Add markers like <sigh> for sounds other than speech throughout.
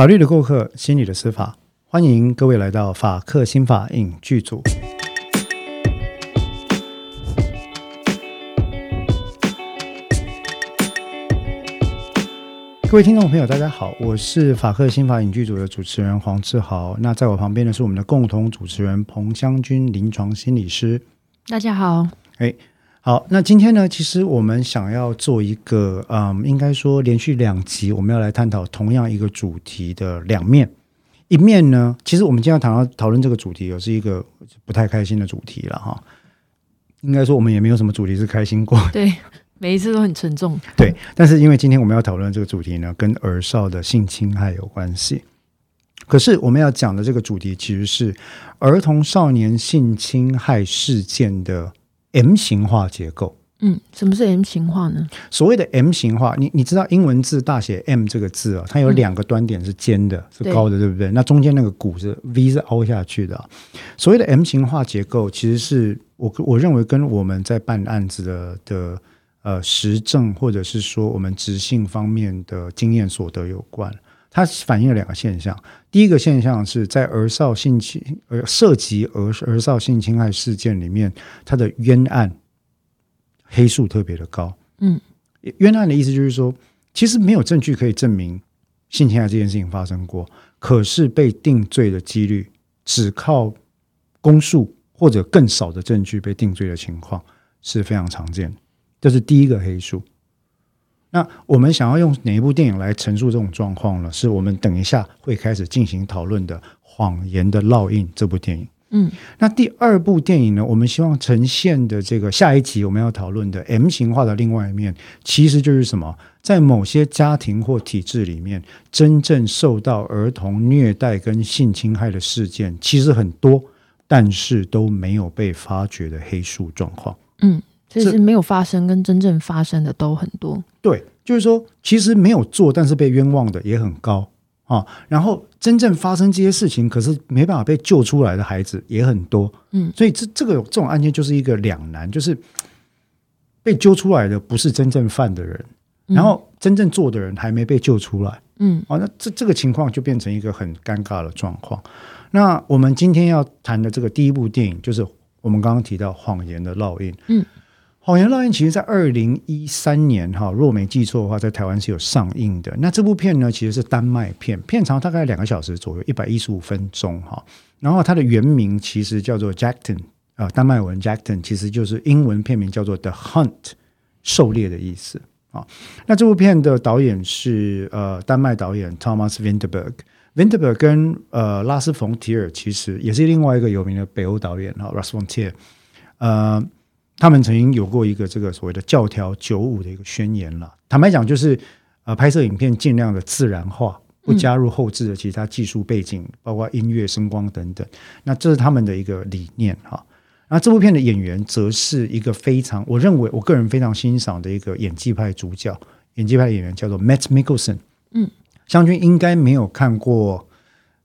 法律的过客，心理的司法，欢迎各位来到法克心法影剧组。各位听众朋友，大家好，我是法克新法影剧组的主持人黄志豪。那在我旁边的是我们的共同主持人彭湘君，临床心理师。大家好，哎，好，那今天呢，其实我们想要做一个，嗯，应该说连续两集，我们要来探讨同样一个主题的两面。一面呢，其实我们今天要谈到讨论这个主题，也是一个不太开心的主题了哈。应该说，我们也没有什么主题是开心过。<laughs> 对，每一次都很沉重。<laughs> 对，但是因为今天我们要讨论这个主题呢，跟儿少的性侵害有关系。可是我们要讲的这个主题，其实是儿童少年性侵害事件的 M 型化结构。嗯，什么是 M 型化呢？所谓的 M 型化，你你知道英文字大写 M 这个字啊，它有两个端点是尖的，是高的，对不对？那中间那个骨是 V 是凹下去的。所谓的 M 型化结构，其实是我我认为跟我们在办案子的的呃实证，或者是说我们执行方面的经验所得有关。它反映了两个现象，第一个现象是在儿少性侵呃涉及儿儿少性侵害事件里面，它的冤案。黑数特别的高，嗯，冤案的意思就是说，其实没有证据可以证明性侵害这件事情发生过，可是被定罪的几率只靠公诉或者更少的证据被定罪的情况是非常常见的，这是第一个黑数。那我们想要用哪一部电影来陈述这种状况呢？是我们等一下会开始进行讨论的《谎言的烙印》这部电影。嗯，那第二部电影呢？我们希望呈现的这个下一集我们要讨论的 M 型化的另外一面，其实就是什么？在某些家庭或体制里面，真正受到儿童虐待跟性侵害的事件，其实很多，但是都没有被发掘的黑数状况。嗯，其实没有发生跟真正发生的都很多。对，就是说，其实没有做，但是被冤枉的也很高。啊，然后真正发生这些事情，可是没办法被救出来的孩子也很多，嗯，所以这这个这种案件就是一个两难，就是被揪出来的不是真正犯的人，然后真正做的人还没被救出来，嗯，啊，那这这个情况就变成一个很尴尬的状况。那我们今天要谈的这个第一部电影，就是我们刚刚提到《谎言的烙印》，嗯。谎言烙印其实，在二零一三年哈，若没记错的话，在台湾是有上映的。那这部片呢，其实是丹麦片，片长大概两个小时左右，一百一十五分钟哈。然后它的原名其实叫做 Jackton 啊，丹麦文 Jackton 其实就是英文片名叫做 The Hunt，狩猎的意思啊。那这部片的导演是呃丹麦导演 Thomas Vinterberg，Vinterberg 跟呃拉斯冯提尔其实也是另外一个有名的北欧导演哈，Russ von Trier，呃。他们曾经有过一个这个所谓的教条九五的一个宣言了。坦白讲，就是呃，拍摄影片尽量的自然化，不加入后置的其他技术背景，包括音乐、声光等等。那这是他们的一个理念哈。那这部片的演员则是一个非常，我认为我个人非常欣赏的一个演技派主角，演技派演员叫做 Matt Mickelson。嗯，湘君应该没有看过《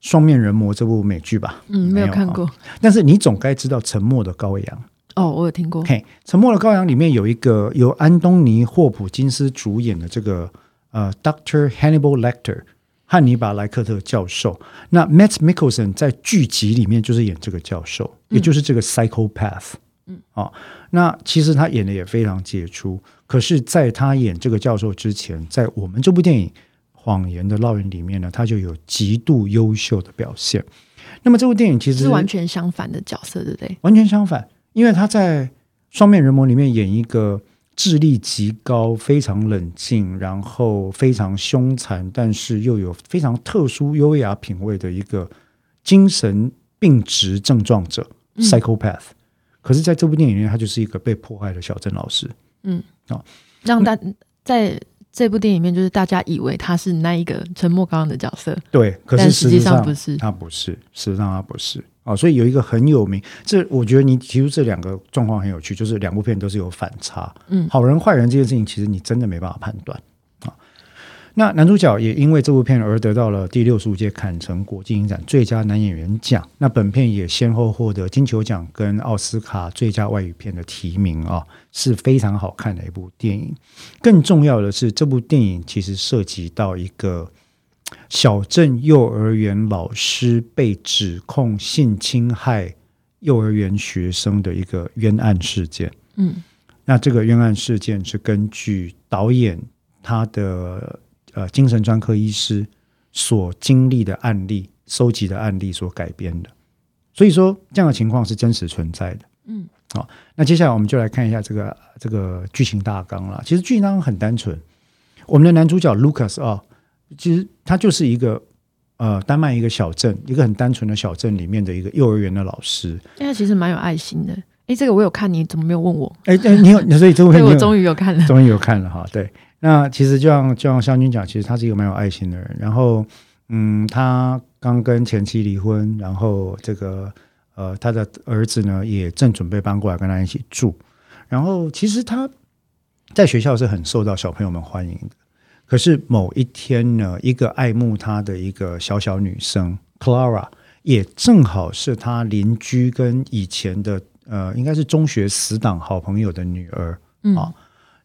双面人魔》这部美剧吧？嗯，没有看过。但是你总该知道《沉默的羔羊》。哦，我有听过。嘿，《沉默的羔羊》里面有一个由安东尼·霍普金斯主演的这个呃，Doctor Hannibal Lecter，汉尼拔·莱克特教授。那 Matt Mickelson 在剧集里面就是演这个教授，也就是这个 Psychopath。嗯，哦，那其实他演的也非常杰出。可是，在他演这个教授之前，在我们这部电影《谎言的烙印》里面呢，他就有极度优秀的表现。那么这部电影其实是完全相反的角色，对不对？完全相反。因为他在《双面人魔》里面演一个智力极高、非常冷静，然后非常凶残，但是又有非常特殊优雅品味的一个精神病质症状者 （psychopath）。可是，在这部电影里面，他就是一个被迫害的小镇老师。嗯，啊，让大在这部电影里面，就是大家以为他是那一个沉默刚刚的角色。对，可是实际上不是，他不是，实际上他不是。啊，所以有一个很有名，这我觉得你提出这两个状况很有趣，就是两部片都是有反差。嗯，好人坏人这件事情，其实你真的没办法判断啊。那男主角也因为这部片而得到了第六十五届坎城国际影展最佳男演员奖。那本片也先后获得金球奖跟奥斯卡最佳外语片的提名啊，是非常好看的一部电影。更重要的是，这部电影其实涉及到一个小镇幼儿园老师被指控性侵害幼儿园学生的一个冤案事件。嗯那这个冤案事件是根据导演他的呃精神专科医师所经历的案例、收集的案例所改编的，所以说这样的情况是真实存在的。嗯，好，那接下来我们就来看一下这个这个剧情大纲了。其实剧情大纲很单纯，我们的男主角 Lucas 啊、其实他就是一个呃丹麦一个小镇，一个很单纯的小镇里面的一个幼儿园的老师。因为他其实蛮有爱心的。诶，这个我有看，你怎么没有问我？哎哎，你有，<laughs> 所以这部对，片我终于有看了。终于有看了哈，对。那其实就像就像湘君讲，其实他是一个蛮有爱心的人。然后，嗯，他刚跟前妻离婚，然后这个呃，他的儿子呢也正准备搬过来跟他一起住。然后，其实他在学校是很受到小朋友们欢迎的。可是某一天呢，一个爱慕他的一个小小女生 Clara，也正好是他邻居跟以前的呃，应该是中学死党好朋友的女儿。嗯啊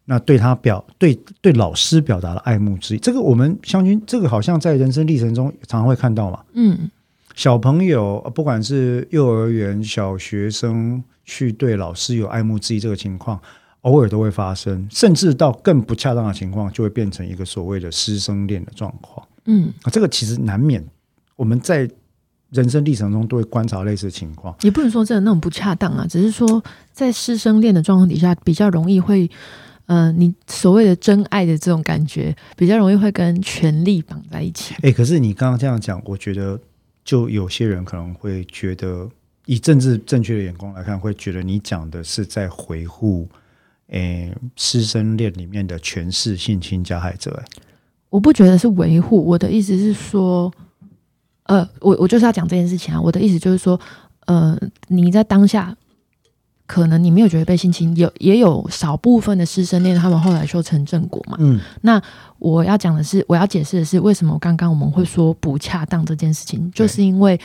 那对他表对对老师表达了爱慕之意，这个我们湘军这个好像在人生历程中常常会看到嘛。嗯小朋友呃不管是幼儿园、小学生去对老师有爱慕之意这个情况，偶尔都会发生，甚至到更不恰当的情况，就会变成一个所谓的师生恋的状况嗯，啊。这个其实难免我们在人生历程中都会观察类似的情况。也不能说真的那种不恰当啊，只是说在师生恋的状况底下，比较容易会，呃，你所谓的真爱的这种感觉，比较容易会跟权力绑在一起。哎，可是你刚刚这样讲，我觉得就有些人可能会觉得，以政治正确的眼光来看，会觉得你讲的是在维护，诶，师生恋里面的权势性侵加害者。诶我不觉得是维护，我的意思是说，呃，我我就是要讲这件事情啊。我的意思就是说，呃，你在当下，可能你没有觉得被性侵，有也有少部分的师生恋，他们后来修成正果嘛。嗯那我要讲的是，我要解释的是，为什么刚刚我们会说不恰当这件事情，就是因为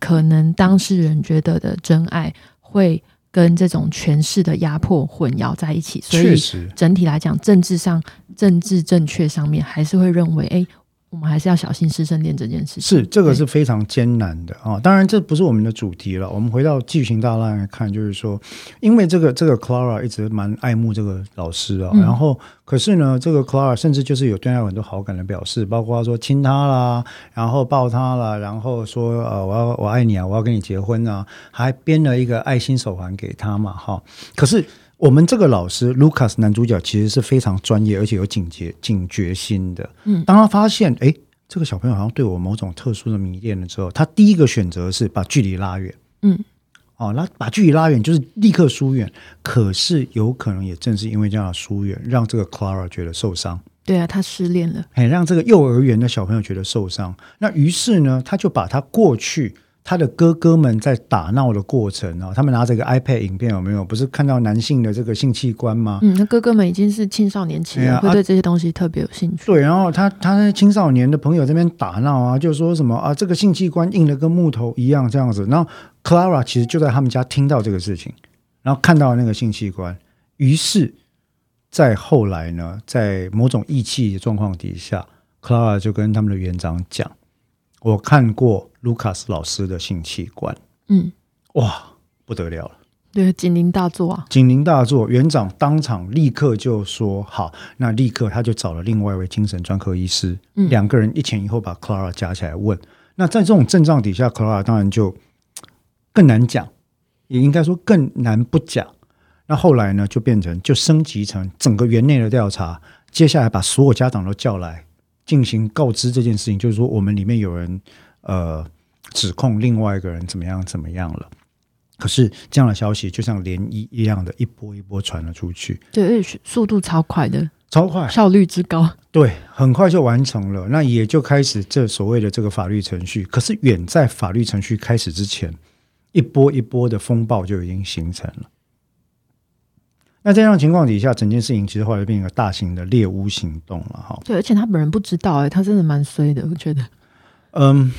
可能当事人觉得的真爱会跟这种权势的压迫混淆在一起，所以，整体来讲，政治上、政治正确上面，还是会认为，哎，我们还是要小心师生恋这件事情。是这个是非常艰难的啊、当然，这不是我们的主题了。我们回到剧情大纲来看，就是说，因为这个这个 Clara 一直蛮爱慕这个老师啊、嗯然后可是呢，这个 Clara 甚至就是有对他有很多好感的表示，包括说亲他啦，然后抱他啦，然后说呃我要我爱你啊，我要跟你结婚啊，还编了一个爱心手环给他嘛哈。可是我们这个老师 Lucas 男主角其实是非常专业，而且有警觉警觉心的。嗯当他发现诶这个小朋友好像对我某种特殊的迷恋了之后，他第一个选择是把距离拉远。嗯，哦，那把距离拉远就是立刻疏远。可是有可能也正是因为这样的疏远，让这个 Clara 觉得受伤，对啊，他失恋了。哎，让这个幼儿园的小朋友觉得受伤。那于是呢，他就把他过去他的哥哥们在打闹的过程啊，他们拿着一个 iPad 影片有没有？不是看到男性的这个性器官吗？嗯，那哥哥们已经是青少年期了，会对这些东西特别有兴趣。对，然后他他那青少年的朋友这边打闹啊，就说什么啊，这个性器官硬的跟木头一样这样子。然后 Clara 其实就在他们家听到这个事情，然后看到那个性器官，于是，在后来呢，在某种义气的状况底下，Clara 就跟他们的园长讲：“我看过卢卡斯老师的性器官，嗯，哇，不得了了。”对，警铃大作啊。警铃大作，园长当场立刻就说好，那立刻他就找了另外一位精神专科医师，嗯两个人一前一后把 Clara 夹起来问。那在这种症状底下，Clara 当然就更难讲，也应该说更难不讲。那后来呢，就变成就升级成整个园内的调查，接下来把所有家长都叫来进行告知这件事情，就是说我们里面有人呃指控另外一个人怎么样怎么样了。可是这样的消息就像涟漪一样的一波一波传了出去，对，而且速度超快的，超快，效率之高。对，很快就完成了。那也就开始这所谓的这个法律程序。可是远在法律程序开始之前，一波一波的风暴就已经形成了。那在这样情况底下，整件事情其实后来变成一个大型的猎巫行动了哈。对，而且他本人不知道、哎，他真的蛮衰的，我觉得。嗯，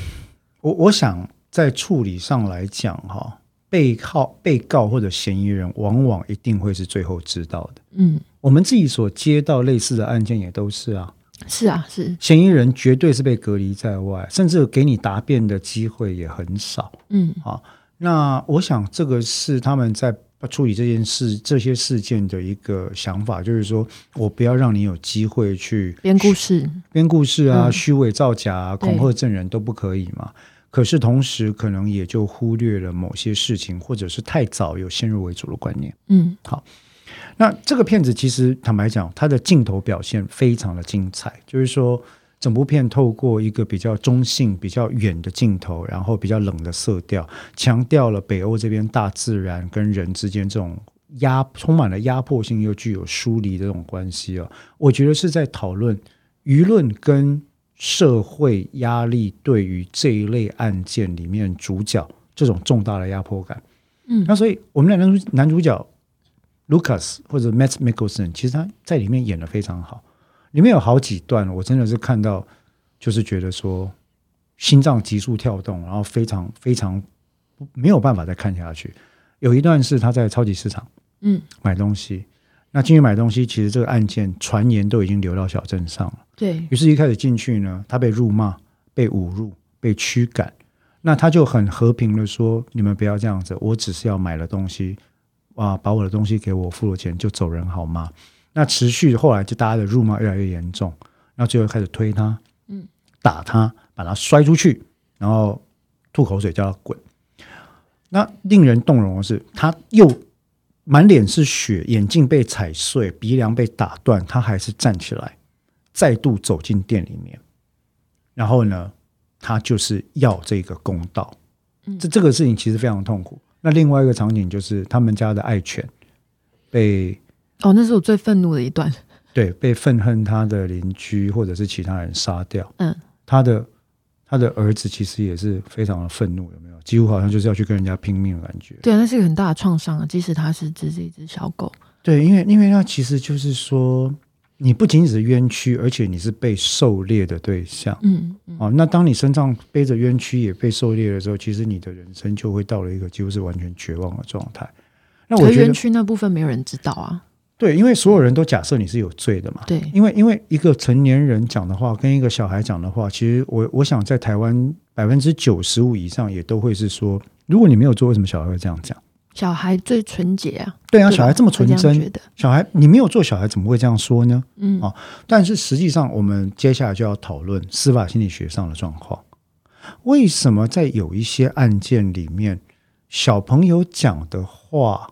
我我想在处理上来讲哈，被告、被告或者嫌疑人往往一定会是最后知道的。嗯，我们自己所接到类似的案件也都是啊，是啊，是，嫌疑人绝对是被隔离在外，甚至给你答辩的机会也很少。嗯啊那我想这个是他们在处理这件事、这些事件的一个想法，就是说我不要让你有机会去编故事，编故事啊、嗯。虚伪造假啊、恐吓证人都不可以嘛。可是同时，可能也就忽略了某些事情，或者是太早有先入为主的观念。嗯。好。那这个片子其实坦白讲，它的镜头表现非常的精彩，就是说整部片透过一个比较中性、比较远的镜头，然后比较冷的色调，强调了北欧这边大自然跟人之间这种压充满了压迫性又具有疏离的这种关系哦。我觉得是在讨论舆论跟社会压力对于这一类案件里面主角这种重大的压迫感。嗯那所以我们的男主男主角 Lucas 或者 Matt Mickelson，其实他在里面演的非常好。里面有好几段，我真的是看到，就是觉得说心脏急速跳动，然后非常非常没有办法再看下去。有一段是他在超级市场嗯，买东西，那进去买东西，其实这个案件传言都已经流到小镇上了。对，于是，一开始进去呢，他被辱骂、被侮辱、被驱赶，那他就很和平的说：“你们不要这样子，我只是要买了东西，啊，把我的东西给我，付了钱就走人好吗？”那持续后来就大家的辱骂越来越严重，然后最后开始推他，嗯，打他，把他摔出去，然后吐口水叫他滚。那令人动容的是，他又满脸是血，眼镜被踩碎，鼻梁被打断，他还是站起来，再度走进店里面。然后呢，他就是要这个公道。嗯这这个事情其实非常痛苦。那另外一个场景就是他们家的爱犬被哦，那是我最愤怒的一段。<laughs> 对被愤恨他的邻居或者是其他人杀掉。嗯，他的他的儿子其实也是非常的愤怒，有没有？几乎好像就是要去跟人家拼命的感觉。对啊，那是一个很大的创伤啊，即使它是只是一只小狗。对，因为因为那其实就是说，你不仅仅是冤屈，而且你是被狩猎的对象。嗯嗯，哦，那当你身上背着冤屈也被狩猎的时候，其实你的人生就会到了一个几乎是完全绝望的状态。那我觉得冤屈那部分没有人知道啊。对，因为所有人都假设你是有罪的嘛。对，因为因为一个成年人讲的话跟一个小孩讲的话，其实我我想在台湾百分之九十五以上也都会是说，如果你没有做，为什么小孩会这样讲？小孩最纯洁啊。对啊，对小孩这么纯真，得。小孩你没有做，小孩怎么会这样说呢？嗯啊但是实际上，我们接下来就要讨论司法心理学上的状况。为什么在有一些案件里面，小朋友讲的话，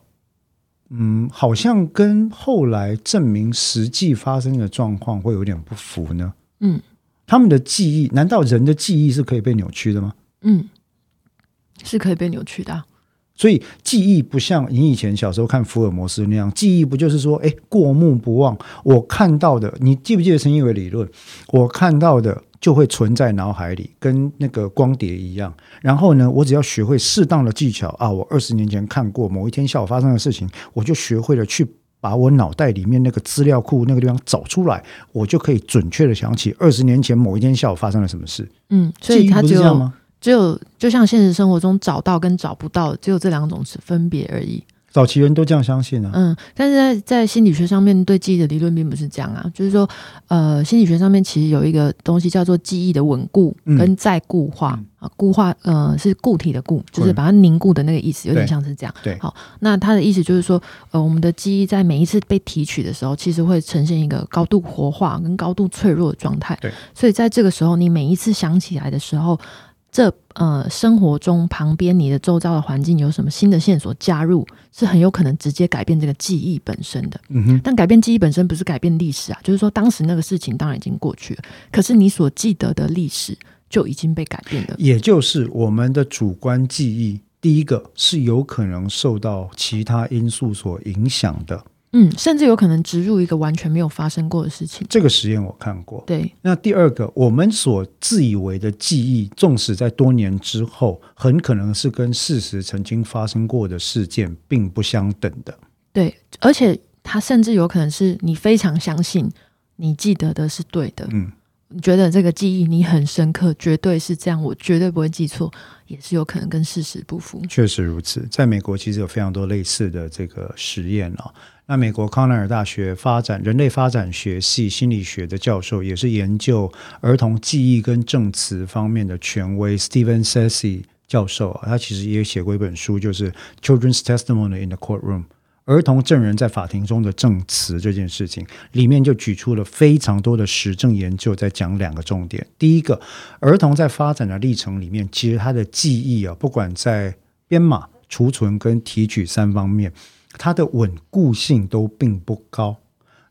嗯，好像跟后来证明实际发生的状况会有点不符呢？嗯他们的记忆，难道人的记忆是可以被扭曲的吗？嗯，是可以被扭曲的啊、所以记忆不像你以前小时候看福尔摩斯那样，记忆不就是说，哎，过目不忘，我看到的，你记不记得陈义伟理论？我看到的就会存在脑海里，跟那个光碟一样。然后呢，我只要学会适当的技巧啊，我二十年前看过某一天下午发生的事情，我就学会了去把我脑袋里面那个资料库那个地方找出来，我就可以准确的想起二十年前某一天下午发生了什么事。嗯，所以它只有不是这样吗？只有就像现实生活中找到跟找不到，只有这两种是分别而已。早期人都这样相信啊。嗯，但是在在心理学上面对记忆的理论并不是这样啊，就是说，呃，心理学上面其实有一个东西叫做记忆的稳固嗯跟再固化、嗯啊，固化呃是固体的固，就是把它凝固的那个意思，有点像是这样。对好，那它的意思就是说，呃，我们的记忆在每一次被提取的时候，其实会呈现一个高度活化跟高度脆弱的状态。对，所以在这个时候，你每一次想起来的时候，这呃生活中旁边你的周遭的环境有什么新的线索加入，是很有可能直接改变这个记忆本身的。嗯哼，但改变记忆本身不是改变历史啊，就是说当时那个事情当然已经过去了，可是你所记得的历史就已经被改变了。也就是我们的主观记忆，第一个是有可能受到其他因素所影响的。嗯，甚至有可能植入一个完全没有发生过的事情。这个实验我看过。对，那第二个，我们所自以为的记忆，纵使在多年之后，很可能是跟事实曾经发生过的事件并不相等的。对，而且它甚至有可能是你非常相信你记得的是对的，嗯，你你觉得这个记忆你很深刻，绝对是这样，我绝对不会记错，也是有可能跟事实不符。确实如此，在美国其实有非常多类似的这个实验哦。那美国康奈尔大学发展人类发展学系心理学的教授，也是研究儿童记忆跟证词方面的权威 Steven Sessy 教授啊，他其实也写过一本书，就是《Children's Testimony in the Courtroom》。儿童证人在法庭中的证词这件事情，里面就举出了非常多的实证研究，在讲两个重点。第一个，儿童在发展的历程里面，其实他的记忆啊，不管在编码、储存跟提取三方面，它的稳固性都并不高。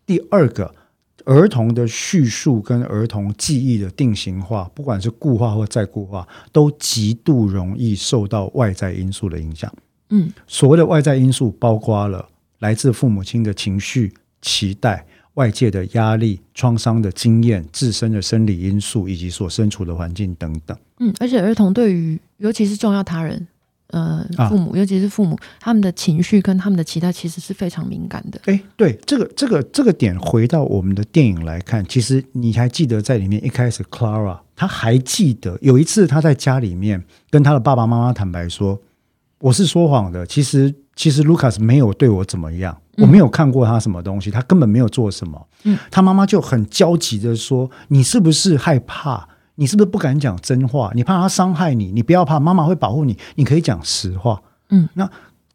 第二个，儿童的叙述跟儿童记忆的定型化，不管是固化或再固化，都极度容易受到外在因素的影响。嗯，所谓的外在因素，包括了来自父母亲的情绪、期待、外界的压力、创伤的经验、自身的生理因素，以及所身处的环境等等。嗯，而且儿童对于尤其是重要他人，呃，啊父母，尤其是父母，他们的情绪跟他们的期待其实是非常敏感的。哎，对这个这个这个点，回到我们的电影来看，其实你还记得在里面一开始，Clara 她还记得有一次她在家里面跟她的爸爸妈妈坦白说：“我是说谎的，其实其实 Lucas 没有对我怎么样，我没有看过他什么东西，他根本没有做什么。”嗯，他妈妈就很焦急的说：“你是不是害怕？你是不是不敢讲真话？你怕他伤害你？你不要怕，妈妈会保护你，你可以讲实话。”嗯，那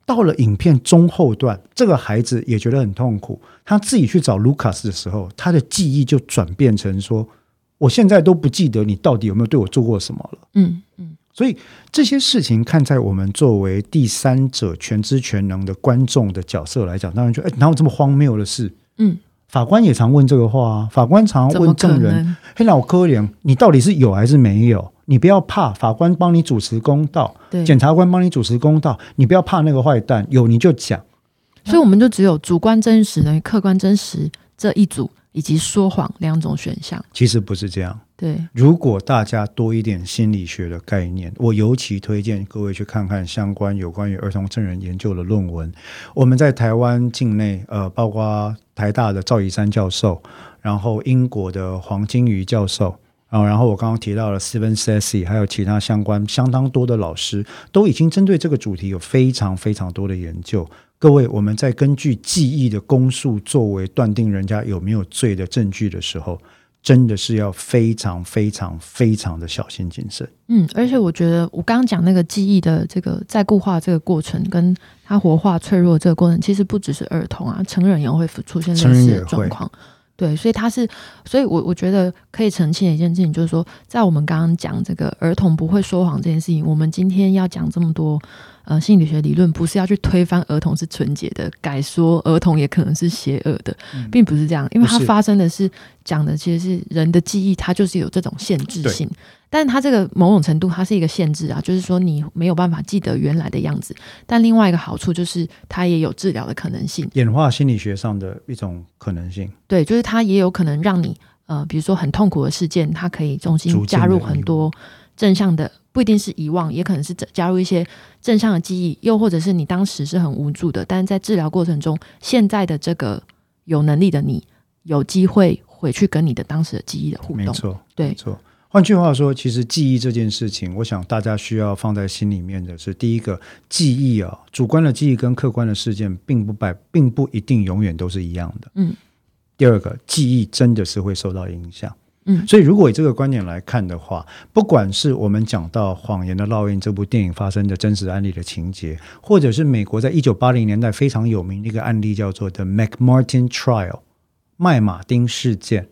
到了影片中后段，这个孩子也觉得很痛苦。他自己去找 Lucas 的时候，他的记忆就转变成说：“我现在都不记得你到底有没有对我做过什么了。嗯嗯，”所以这些事情看在我们作为第三者全知全能的观众的角色来讲，当然觉得哎，哪有这么荒谬的事？嗯，法官也常问这个话啊，法官常问证人能？：“黑老科怜，你到底是有还是没有？你不要怕，法官帮你主持公道，对，检察官帮你主持公道，你不要怕那个坏蛋，有你就讲。”所以我们就只有主观真实等于客观真实这一组，以及说谎两种选项。其实不是这样。对，如果大家多一点心理学的概念，我尤其推荐各位去看看相关有关于儿童证人研究的论文。我们在台湾境内，呃，包括台大的赵以山教授，然后英国的黄金瑜教授。啊，然后我刚刚提到了 Steven Sessy，还有其他相关相当多的老师，都已经针对这个主题有非常非常多的研究。各位，我们在根据记忆的公诉作为断定人家有没有罪的证据的时候，真的是要非常非常非常的小心谨慎。嗯，而且我觉得我刚刚讲那个记忆的这个再固化这个过程，跟它活化脆弱这个过程，其实不只是儿童啊，成人也会出现类似的状况。对，所以他是，所以我我觉得可以澄清的一件事情，就是说，在我们刚刚讲这个儿童不会说谎这件事情，我们今天要讲这么多呃心理学理论，不是要去推翻儿童是纯洁的，改说儿童也可能是邪恶的，并不是这样，因为它发生的是讲的其实是人的记忆，它就是有这种限制性。但它这个某种程度，它是一个限制啊，就是说你没有办法记得原来的样子。但另外一个好处就是，它也有治疗的可能性。演化心理学上的一种可能性，对，就是它也有可能让你呃，比如说很痛苦的事件，它可以重新加入很多正向的，不一定是遗忘，也可能是加入一些正向的记忆，又或者是你当时是很无助的，但是在治疗过程中，现在的这个有能力的你，有机会回去跟你的当时的记忆的互动。没错，对没错。换句话说，其实记忆这件事情，我想大家需要放在心里面的是，第一个，记忆啊，主观的记忆跟客观的事件，并不百，并不一定永远都是一样的。嗯。第二个，记忆真的是会受到影响。嗯所以如果以这个观点来看的话，不管是我们讲到《谎言的烙印》这部电影发生的真实案例的情节，或者是美国在一九八零年代非常有名的一个案例，叫做 The McMartin Trial 麦马丁事件，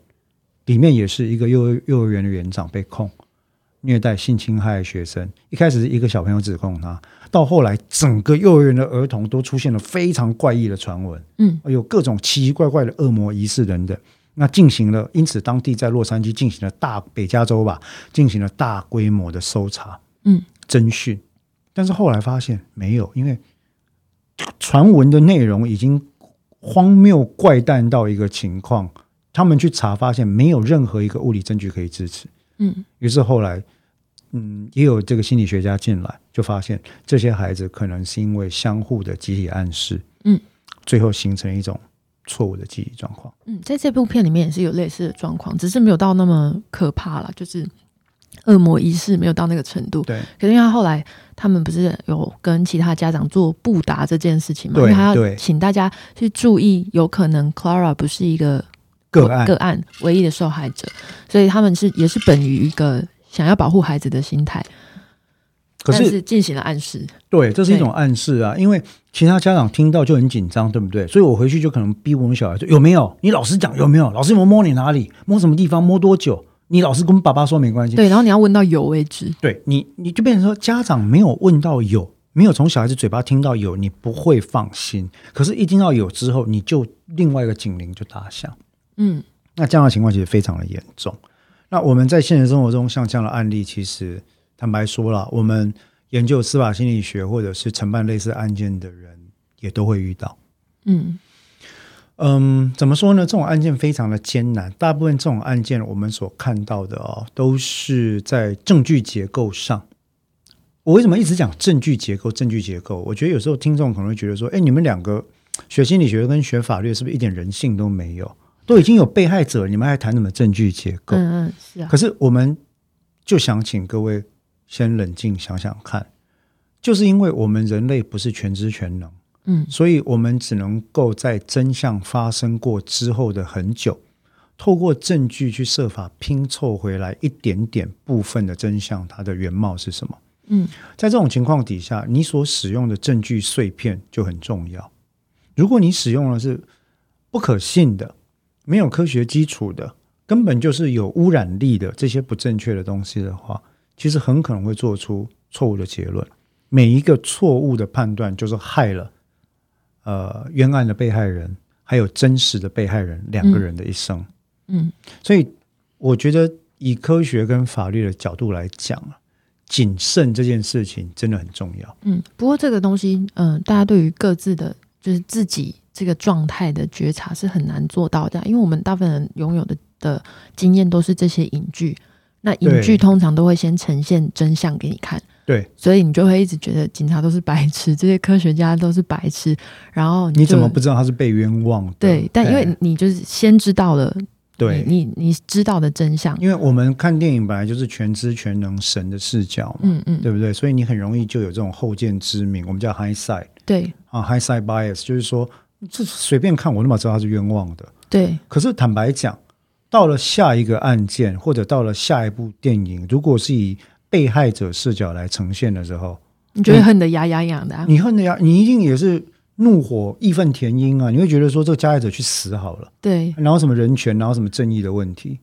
里面也是一个幼儿幼儿园的园长被控虐待、性侵害学生。一开始是一个小朋友指控他，到后来整个幼儿园的儿童都出现了非常怪异的传闻，嗯，有各种奇奇怪怪的恶魔仪式等等。那进行了，因此当地在洛杉矶进行了大北加州吧，进行了大规模的搜查，嗯，侦讯，但是后来发现没有，因为传闻的内容已经荒谬怪诞到一个情况，他们去查发现没有任何一个物理证据可以支持，嗯。于是后来，嗯，也有这个心理学家进来，就发现这些孩子可能是因为相互的集体暗示，嗯，最后形成一种错误的记忆状况。嗯，在这部片里面也是有类似的状况，只是没有到那么可怕了。就是恶魔仪式没有到那个程度。对可是因为他后来他们不是有跟其他家长做布达这件事情嘛，因他要请大家去注意，有可能 Clara 不是一个个案个案唯一的受害者，所以他们是也是本于一个想要保护孩子的心态，可是但是进行了暗示。对，这是一种暗示啊，因为其他家长听到就很紧张，对不对？所以我回去就可能逼我们小孩说有没有？你老实讲有没有？老师有没有摸你哪里？摸什么地方？摸多久？你老师跟爸爸说没关系。对，然后你要问到有为止。对你，你就变成说家长没有问到有，没有从小孩子嘴巴听到有，你不会放心。可是，一听到有之后，你就另外一个警铃就打响。嗯那这样的情况其实非常的严重。那我们在现实生活中，像这样的案例，其实坦白说了，我们研究司法心理学或者是承办类似案件的人，也都会遇到。嗯嗯，怎么说呢？这种案件非常的艰难。大部分这种案件，我们所看到的哦，都是在证据结构上。我为什么一直讲证据结构？证据结构，我觉得有时候听众可能会觉得说，哎，你们两个学心理学跟学法律，是不是一点人性都没有？都已经有被害者，你们还谈什么证据结构？嗯嗯，是啊可，是我们就想请各位先冷静想想看，就是因为我们人类不是全知全能。嗯所以我们只能够在真相发生过之后的很久，透过证据去设法拼凑回来一点点部分的真相，它的原貌是什么？嗯在这种情况底下，你所使用的证据碎片就很重要。如果你使用的是不可信的、没有科学基础的、根本就是有污染力的这些不正确的东西的话，其实很可能会做出错误的结论。每一个错误的判断，就是害了呃冤案的被害人，还有真实的被害人两个人的一生。嗯所以，我觉得以科学跟法律的角度来讲啊，谨慎这件事情真的很重要。嗯。不过这个东西，嗯、大家对于各自的，就是自己这个状态的觉察是很难做到的，因为我们大部分人拥有的的经验都是这些影剧。那影剧通常都会先呈现真相给你看，对，所以你就会一直觉得警察都是白痴，这些科学家都是白痴，然后就你怎么不知道他是被冤枉的？对？但因为哎你就是先知道了，对，你你你知道的真相，因为我们看电影本来就是全知全能神的视角嘛，嗯嗯，对不对？所以你很容易就有这种后见之明，我们叫 high side，对啊，high side bias，就是说这随便看我立马知道他是冤枉的。对，可是坦白讲，到了下一个案件或者到了下一部电影，如果是以被害者视角来呈现的时候，你就会恨得牙痒痒的、啊，你恨得牙，你一定也是怒火义愤填膺啊！你会觉得说这个加害者去死好了，对。然后什么人权，然后什么正义的问题，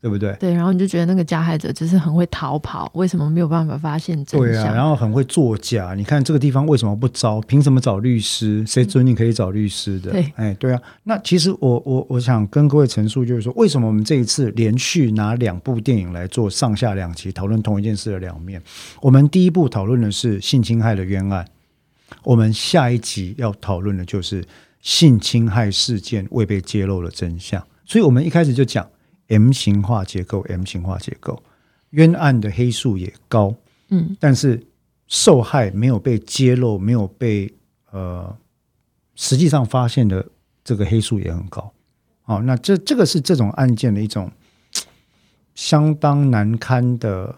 对不对？对，然后你就觉得那个加害者只是很会逃跑，为什么没有办法发现真对啊，相？然后很会作假。你看这个地方为什么不招？凭什么找律师？谁准你可以找律师的？对哎，对啊。那其实我我我想跟各位陈述，就是说，为什么我们这一次连续拿两部电影来做上下两集讨论同一件事的两面？我们第一部讨论的是性侵害的冤案，我们下一集要讨论的就是性侵害事件未被揭露的真相。所以我们一开始就讲 M 型化结构，M 型化结构，冤案的黑数也高。嗯但是受害没有被揭露，没有被呃实际上发现的这个黑数也很高。哦、那这这个是这种案件的一种 <tsk> 相当难堪的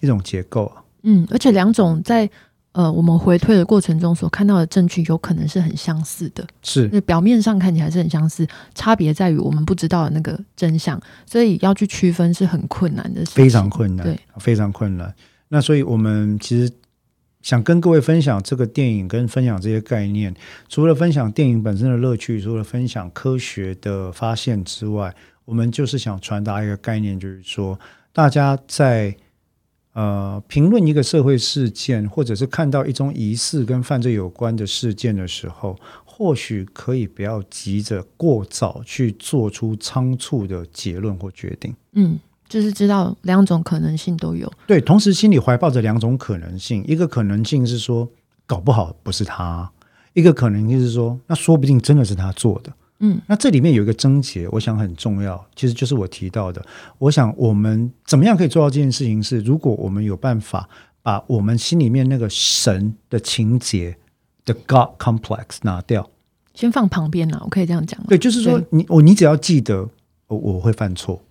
一种结构啊。嗯，而且两种在呃我们回退的过程中所看到的证据有可能是很相似的，是。那表面上看起来是很相似，差别在于我们不知道的那个真相，所以要去区分是很困难的事情，非常困难，对，非常困难。那所以我们其实想跟各位分享这个电影，跟分享这些概念，除了分享电影本身的乐趣，除了分享科学的发现之外，我们就是想传达一个概念，就是说，大家在呃评论一个社会事件，或者是看到一宗疑似跟犯罪有关的事件的时候，或许可以不要急着过早去做出仓促的结论或决定。嗯，就是知道两种可能性都有，对，同时心里怀抱着两种可能性，一个可能性是说搞不好不是他，一个可能性是说那说不定真的是他做的。嗯那这里面有一个症结，我想很重要，其实就是我提到的。我想我们怎么样可以做到这件事情是，如果我们有办法把我们心里面那个神的情节的 God complex 拿掉，先放旁边啦，我可以这样讲吗，对，就是说你我你只要记得我我会犯错，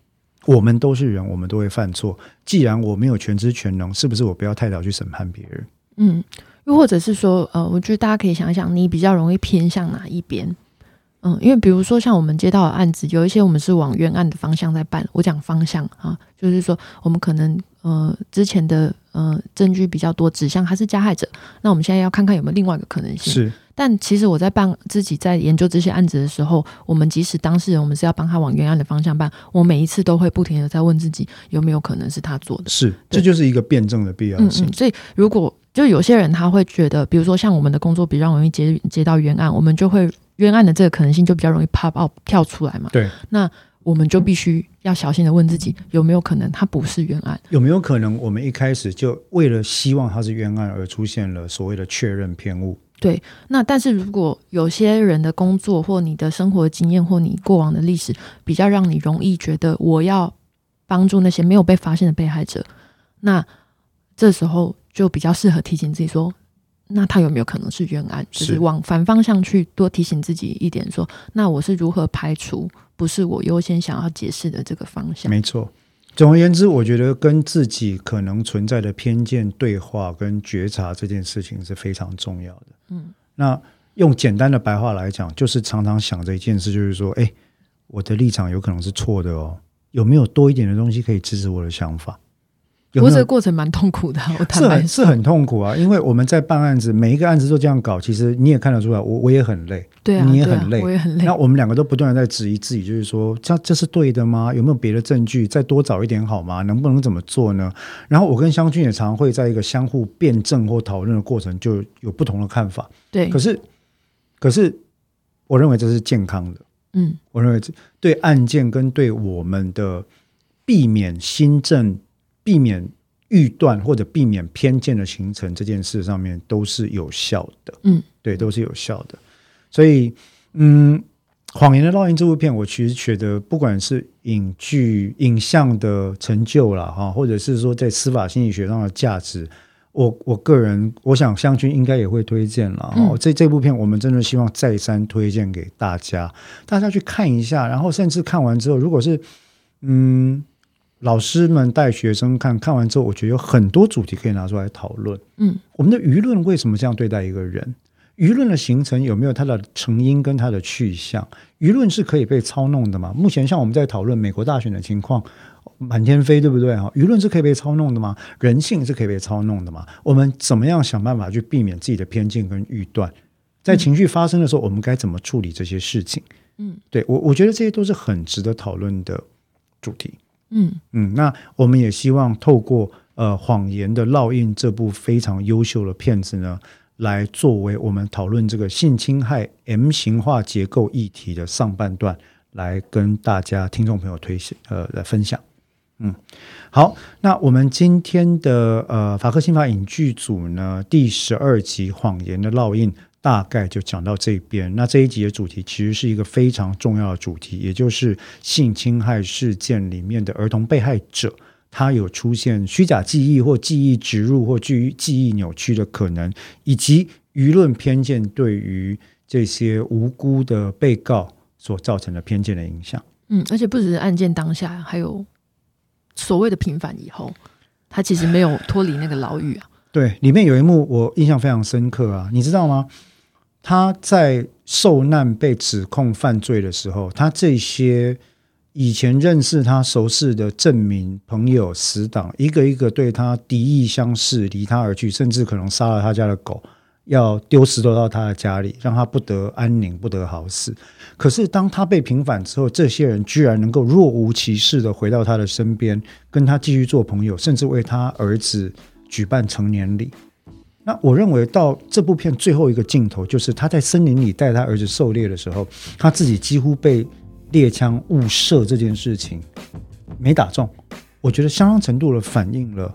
我们都是人，我们都会犯错。既然我没有全知全能，是不是我不要太早去审判别人？嗯，又或者是说，呃，我觉得大家可以想一想，你比较容易偏向哪一边？嗯，因为比如说像我们接到的案子，有一些我们是往冤案的方向在办。我讲方向啊，就是说我们可能呃之前的呃证据比较多，指向他是加害者。那我们现在要看看有没有另外一个可能性。是。但其实我在办自己在研究这些案子的时候，我们即使当事人，我们是要帮他往冤案的方向办，我每一次都会不停的在问自己有没有可能是他做的。是，这就是一个辩证的必要性。所以如果就有些人他会觉得，比如说像我们的工作比较容易接接到冤案，我们就会冤案的这个可能性就比较容易 pop up 跳出来嘛。对。那我们就必须要小心的问自己，有没有可能他不是冤案？有没有可能我们一开始就为了希望他是冤案而出现了所谓的确认偏误？对，那但是如果有些人的工作或你的生活经验或你过往的历史比较让你容易觉得我要帮助那些没有被发现的被害者，那这时候就比较适合提醒自己说，那他有没有可能是冤案？就是往反方向去多提醒自己一点，说那我是如何排除不是我优先想要解释的这个方向？没错。总而言之，我觉得跟自己可能存在的偏见对话跟觉察这件事情是非常重要的。嗯，那用简单的白话来讲，就是常常想着一件事，就是说，哎，我的立场有可能是错的哦，有没有多一点的东西可以支持我的想法？不过这个过程蛮痛苦的，<laughs> 是很是很痛苦啊！因为我们在办案子，每一个案子都这样搞，其实你也看得出来，我我也很累，对啊，你也很累，我也很累。那我们两个都不断的在质疑自己，就是说，这这是对的吗？有没有别的证据？再多找一点好吗？能不能怎么做呢？然后我跟湘君也常会在一个相互辩证或讨论的过程，就有不同的看法。对，可是可是，我认为这是健康的。嗯，我认为这对案件跟对我们的避免新政避免。预断或者避免偏见的形成这件事上面都是有效的，嗯，对，都是有效的。所以，嗯，谎言的烙印这部片，我其实觉得，不管是影剧影像的成就了哈，或者是说在司法心理学上的价值，我我个人，我想湘君应该也会推荐了哈。这这部片，我们真的希望再三推荐给大家，大家去看一下，然后甚至看完之后，如果是嗯。老师们带学生看看完之后，我觉得有很多主题可以拿出来讨论。嗯，我们的舆论为什么这样对待一个人？舆论的形成有没有它的成因跟它的去向？舆论是可以被操弄的吗？目前像我们在讨论美国大选的情况，满天飞，对不对啊？舆论是可以被操弄的吗？人性是可以被操弄的吗？我们怎么样想办法去避免自己的偏见跟预断？在情绪发生的时候，我们该怎么处理这些事情？嗯，对我我觉得这些都是很值得讨论的主题。嗯嗯，那我们也希望透过呃《谎言的烙印》这部非常优秀的片子呢，来作为我们讨论这个性侵害 M 型化结构议题的上半段，来跟大家听众朋友推呃来分享。嗯，好，那我们今天的呃法克新法影剧组呢第十二集《谎言的烙印》。大概就讲到这边。那这一集的主题其实是一个非常重要的主题，也就是性侵害事件里面的儿童被害者，他有出现虚假记忆或记忆植入或记记忆扭曲的可能，以及舆论偏见对于这些无辜的被告所造成的偏见的影响。嗯，而且不只是案件当下，还有所谓的平反以后，他其实没有脱离那个牢狱啊。对，里面有一幕我印象非常深刻啊，你知道吗？他在受难被指控犯罪的时候，他这些以前认识他、熟识的证明、朋友、死党，一个一个对他敌意相视，离他而去，甚至可能杀了他家的狗，要丢石头到他的家里，让他不得安宁、不得好死。可是当他被平反之后，这些人居然能够若无其事的回到他的身边，跟他继续做朋友，甚至为他儿子举办成年礼。那我认为到这部片最后一个镜头，就是他在森林里带他儿子狩猎的时候，他自己几乎被猎枪误射这件事情没打中，我觉得相当程度的反映了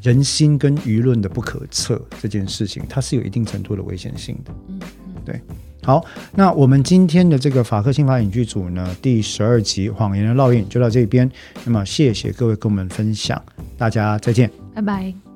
人心跟舆论的不可测这件事情，它是有一定程度的危险性的。对。好，那我们今天的这个法克新法影剧组呢，第十二集《谎言的烙印》就到这边。那么谢谢各位跟我们分享，大家再见，拜拜。